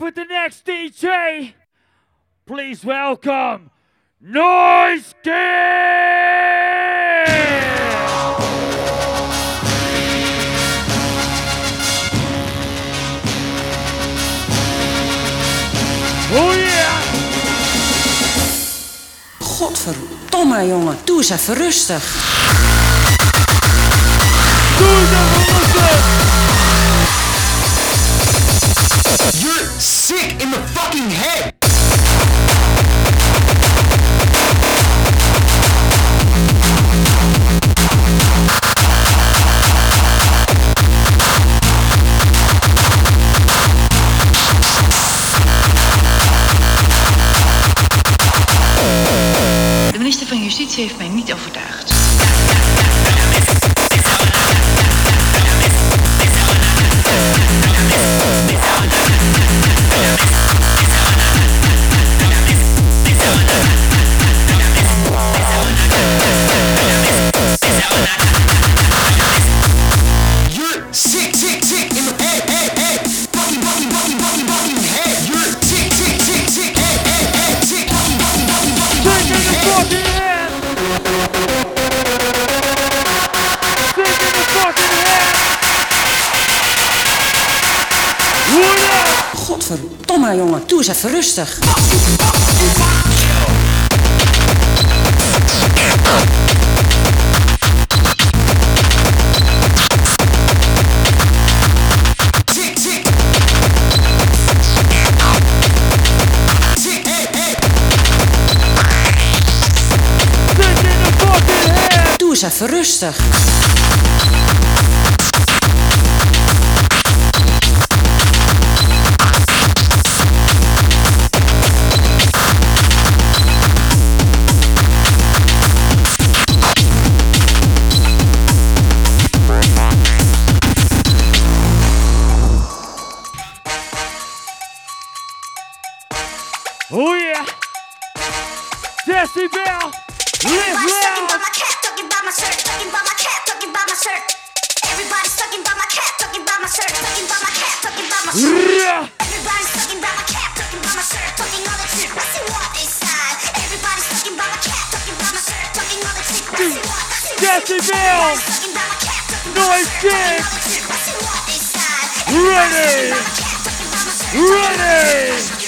with the next DJ. Please welcome Noise King! Oh yeah! Godverdomme, jongen. Doe eens even rustig. Doe eens even rustig! in the fucking head. Minister heeft mij rustig. Doe ze even rustig. ready, ready.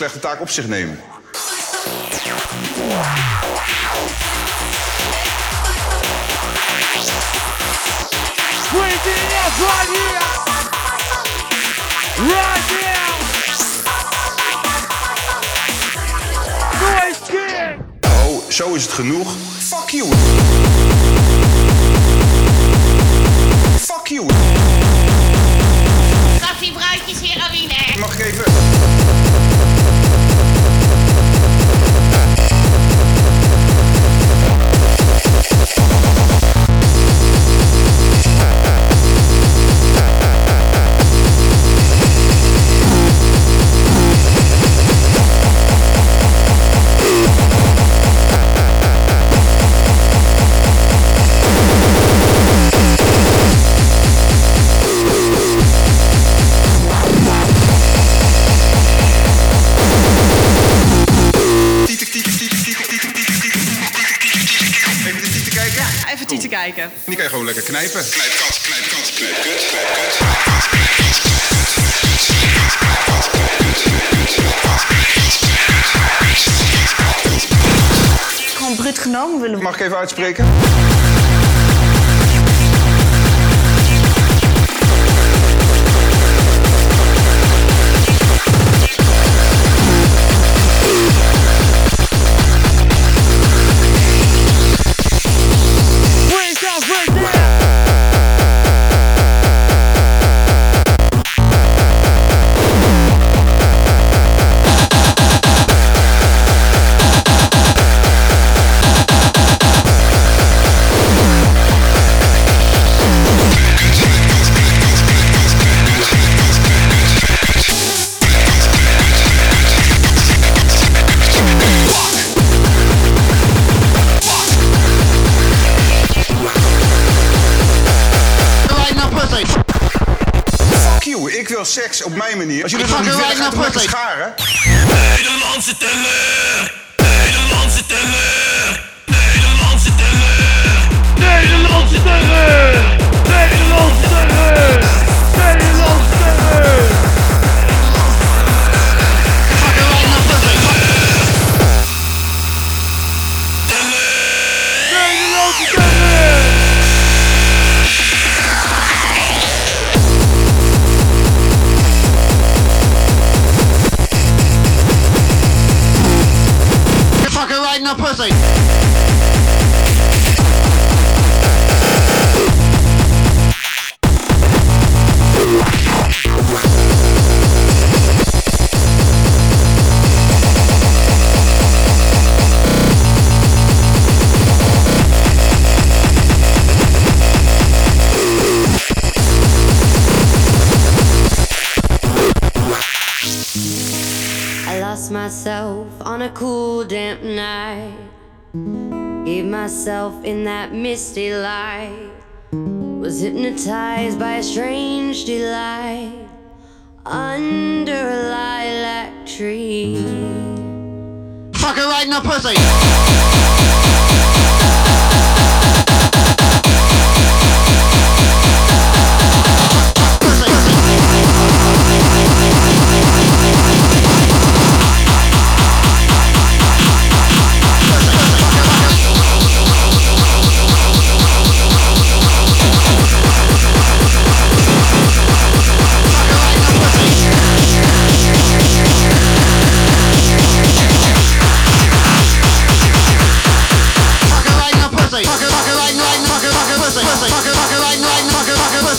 Slechte taak op zich nemen. Right here! Right now! Noise King! Oh, zo is het genoeg. Fuck you! Fuck you! Koffiebroodjes, heroïne. Mag ik even... kijken. Die kan je gewoon lekker knijpen. Knijpkat, knijpkat, knijpkut, knijpkut. Gewoon brut genomen willen. Mag ik even uitspreken? Toch lekker scharen? Nederlandse! Myself in that misty light. Was hypnotized by a strange delight under a lilac tree. Fucking right in the pussy!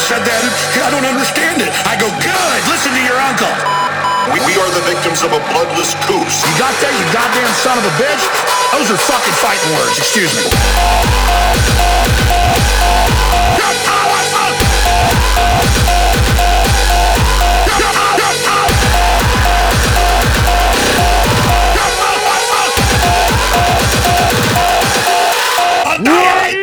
said that. I don't understand it. I go, good. Listen to your uncle. We, we are the victims of a bloodless goose. You got that, you goddamn son of a bitch? Those are fucking fighting words. Excuse me. You're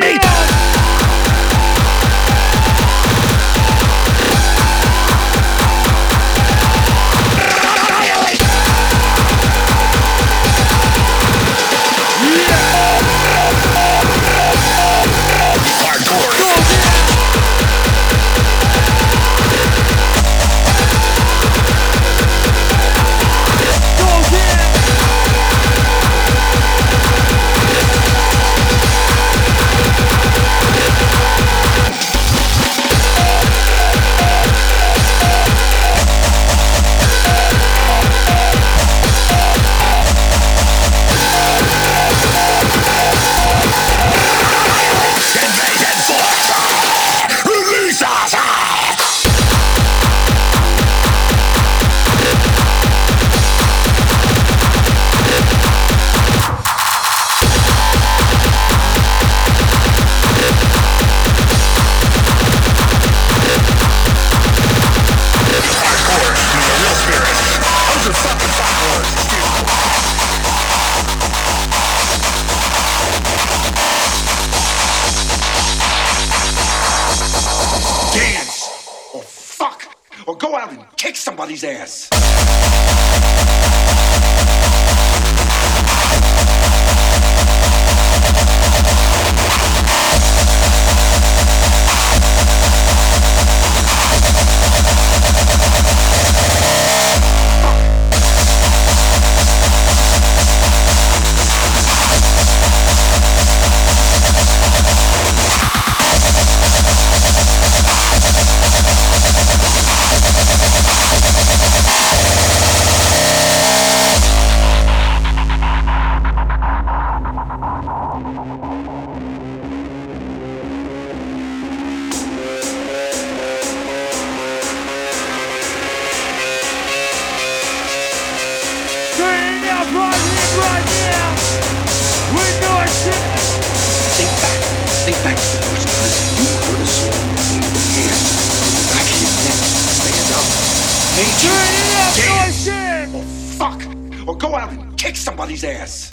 now. It. Think back. Think back to those times you hurt us all. Yes. Back here now. Stand up. Nature. Turn it up, Dance. Or oh, fuck. Or go out and kick somebody's ass.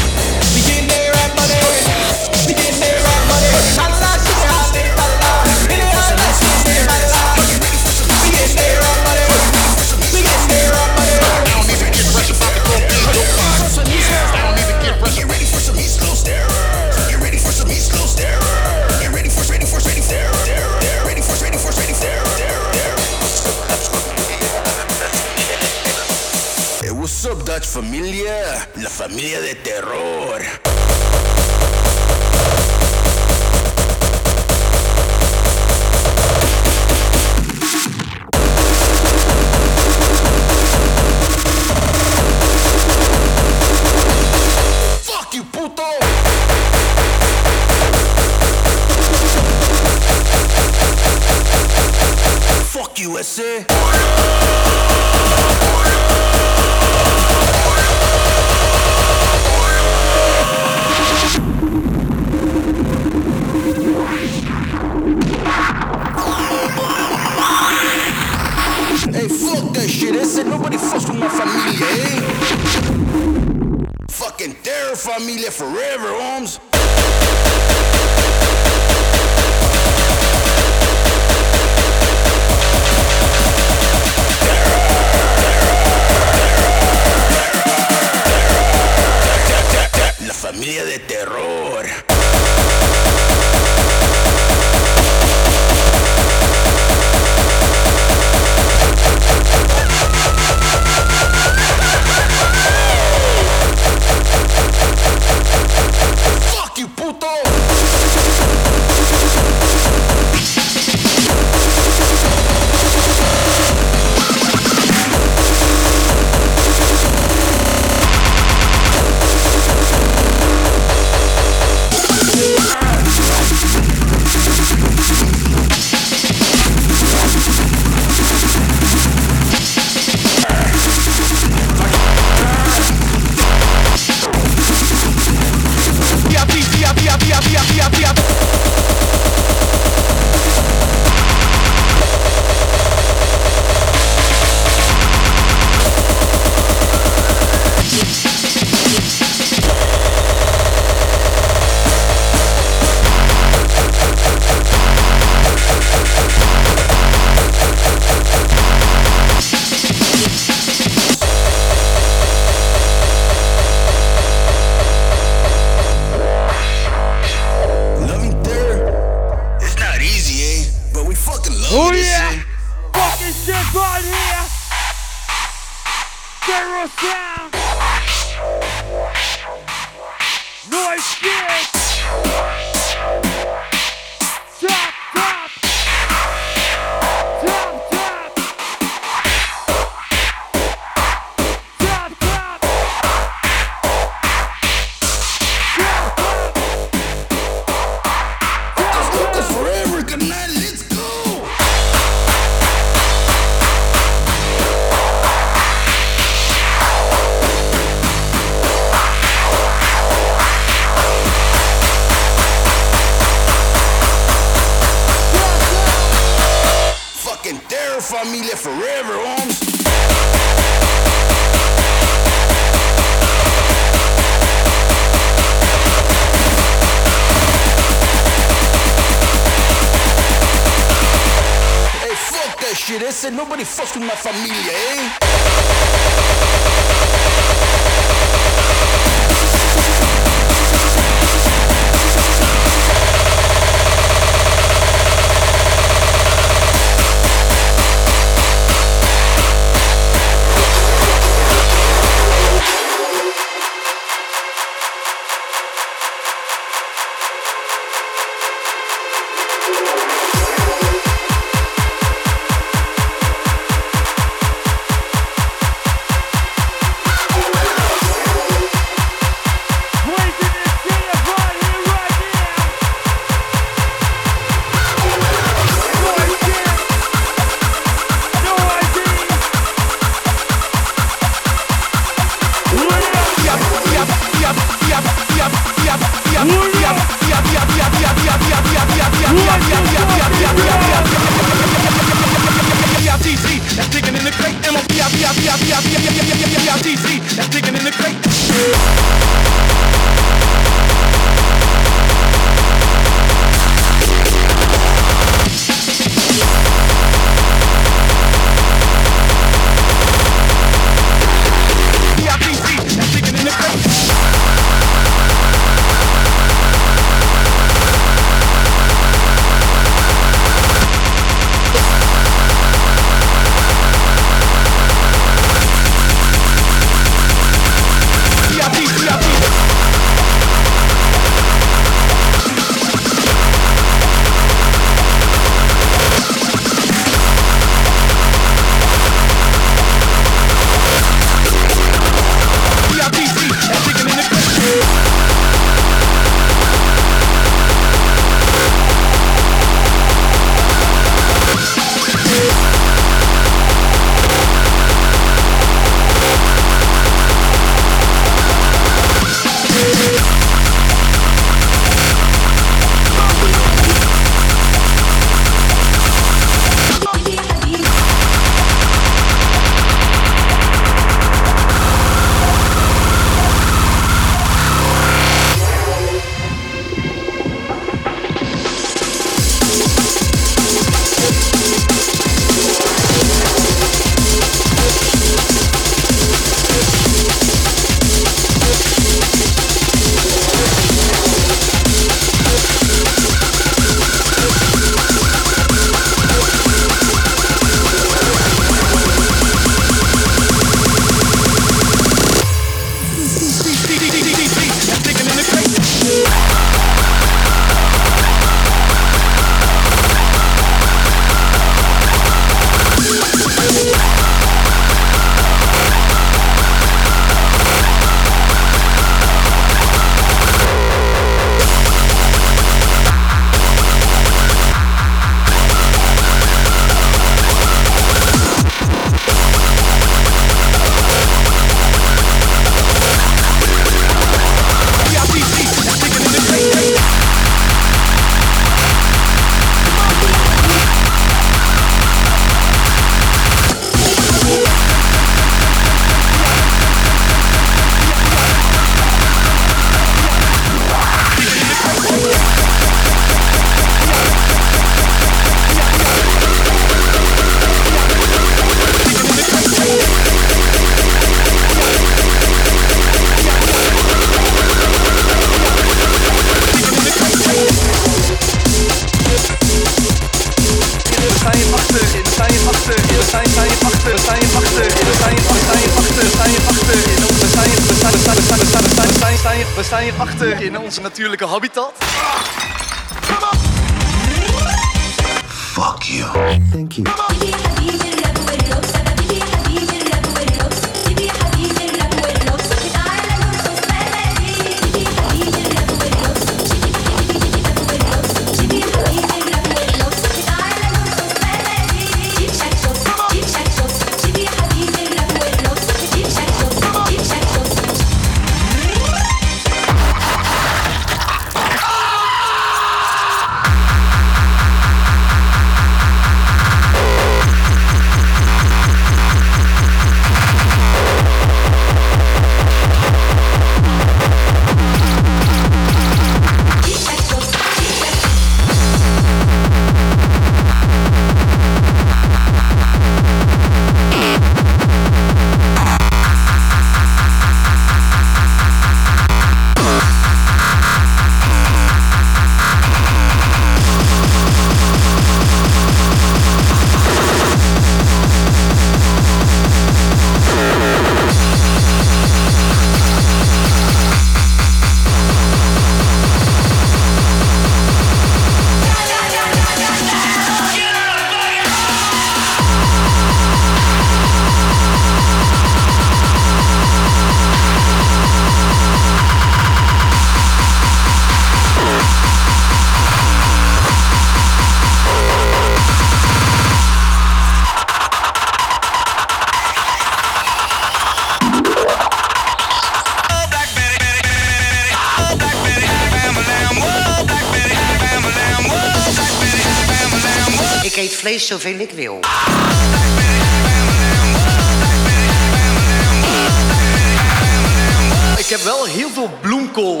heb wel heel veel bloemkool.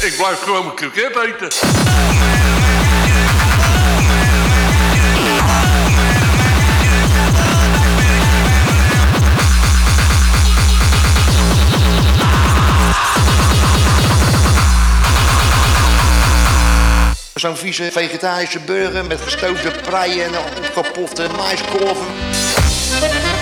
Ik blijf gewoon mijn kroket eten. Zo'n vieze vegetarische burger met gestoofde preien en opgepofte maïskorven. Thank you.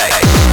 Hey.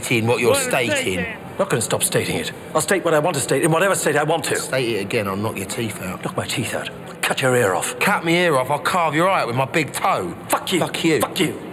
Stating what you're What are you stating. stating? Not going to stop stating it. I'll state what I want to state in whatever state I want to. State it again, I'll knock your teeth out. Knock my teeth out. Cut your ear off. Cut me ear off, I'll carve your eye out with my big toe. Fuck you. Fuck you. Fuck you.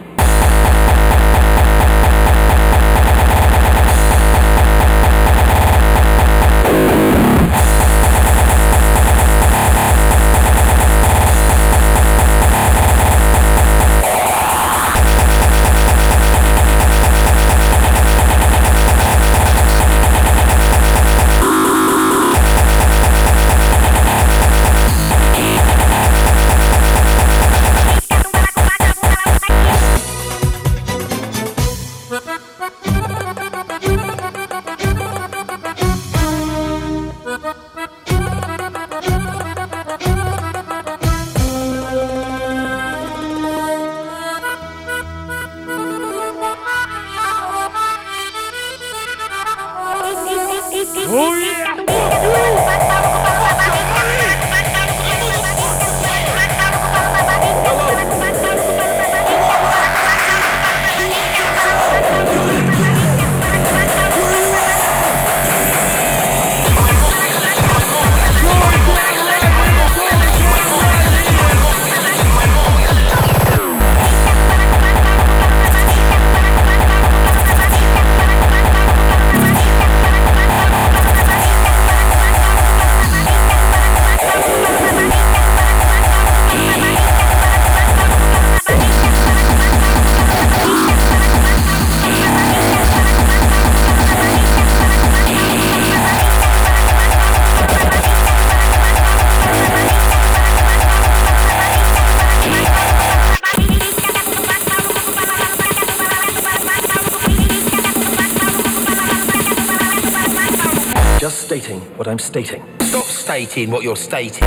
I'm stating. Stop stating what you're stating.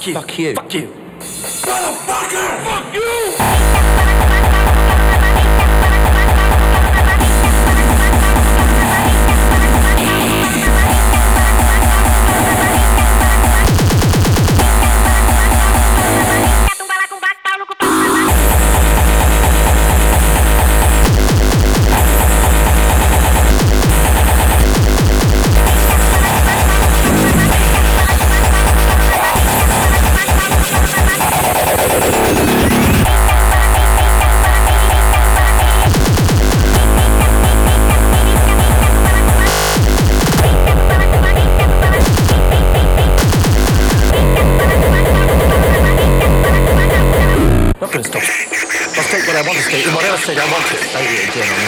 Fuck you. Fuck you. Fuck you. Fuck 待会儿见。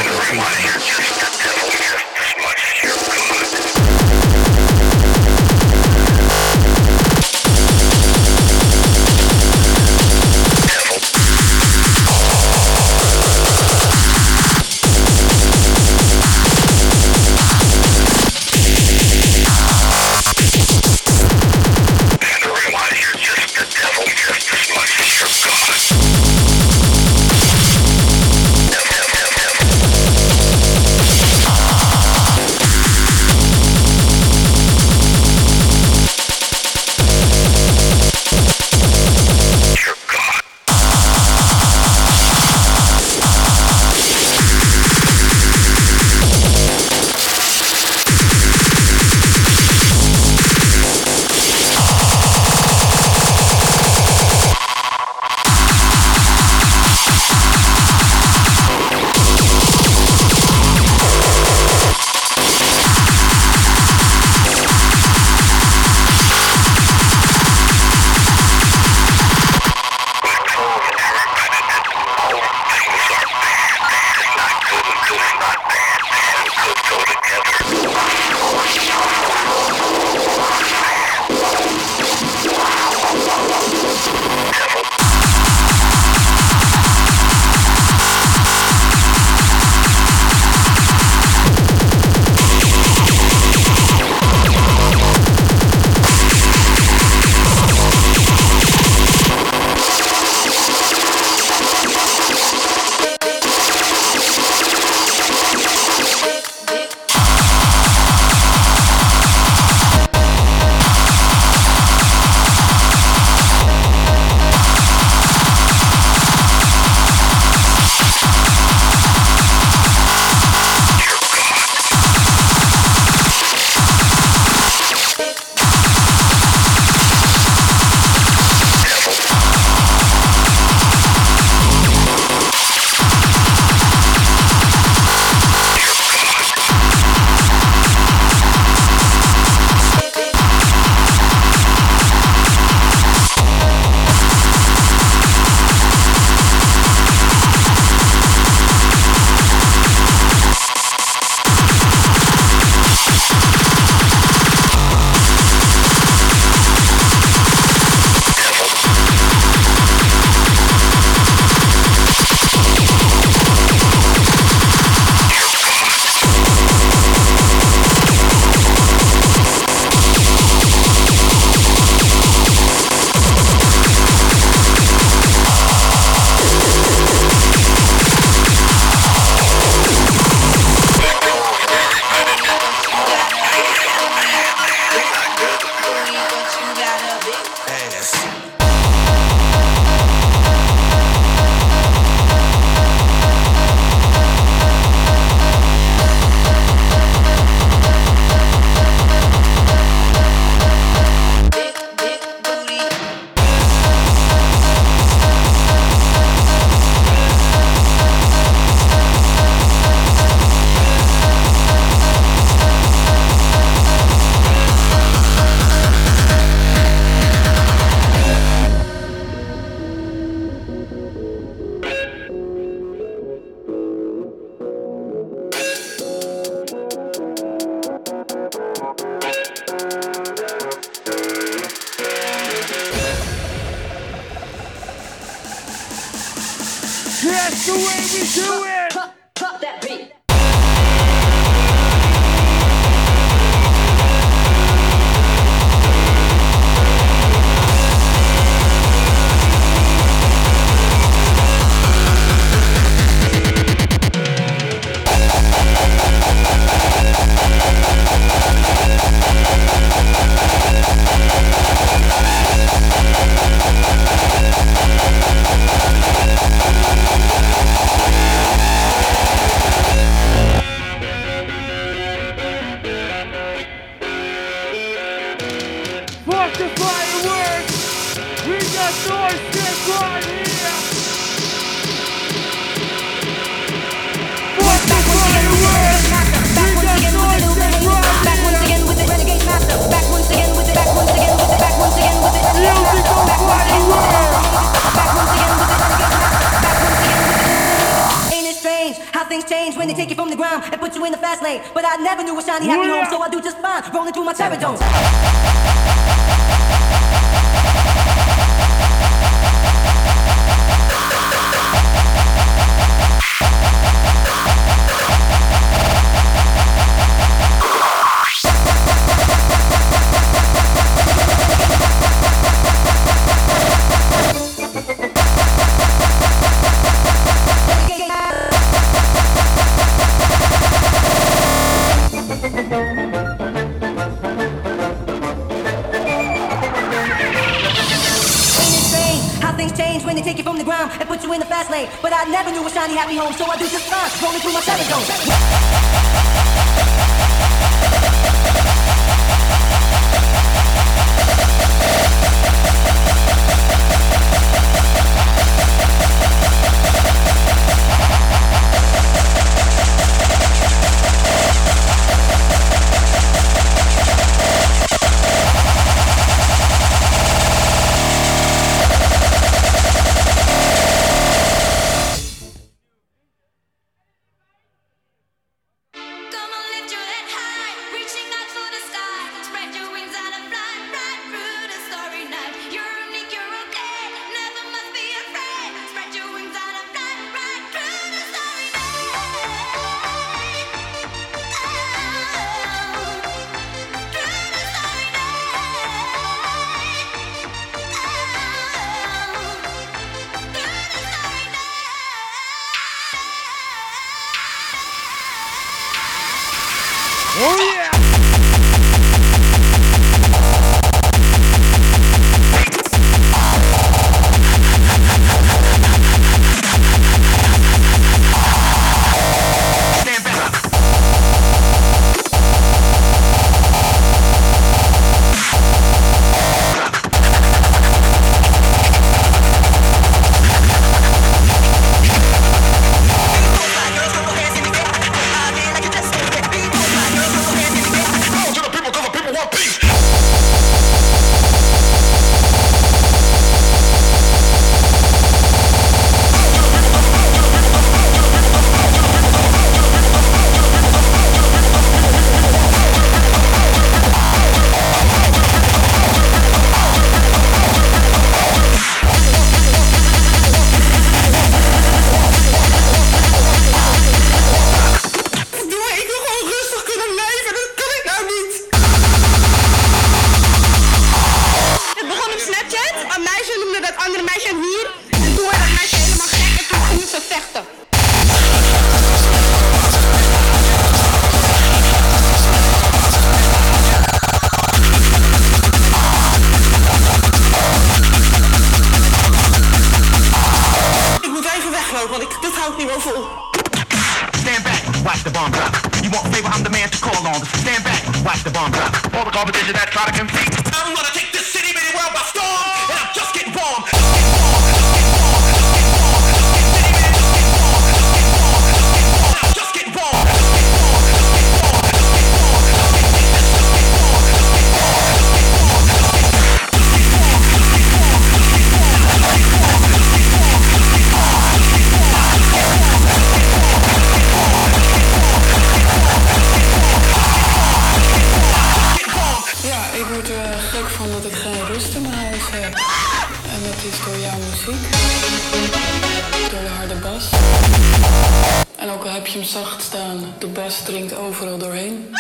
Je hem zacht staan, de bas dringt overal doorheen.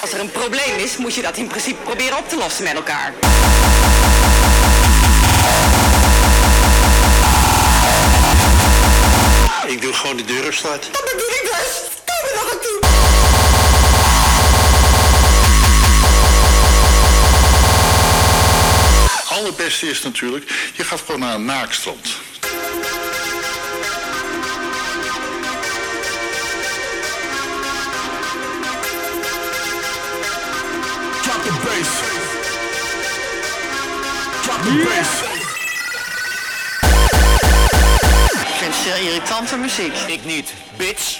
Als er een probleem is, moet je dat in principe proberen op te lossen met elkaar. Ik doe gewoon de deur op Allerbeste is natuurlijk, je gaat gewoon naar een naakstrand. Drop the bass. Drop the bass. Ik vind het zeer irritante muziek. Ik niet, bitch.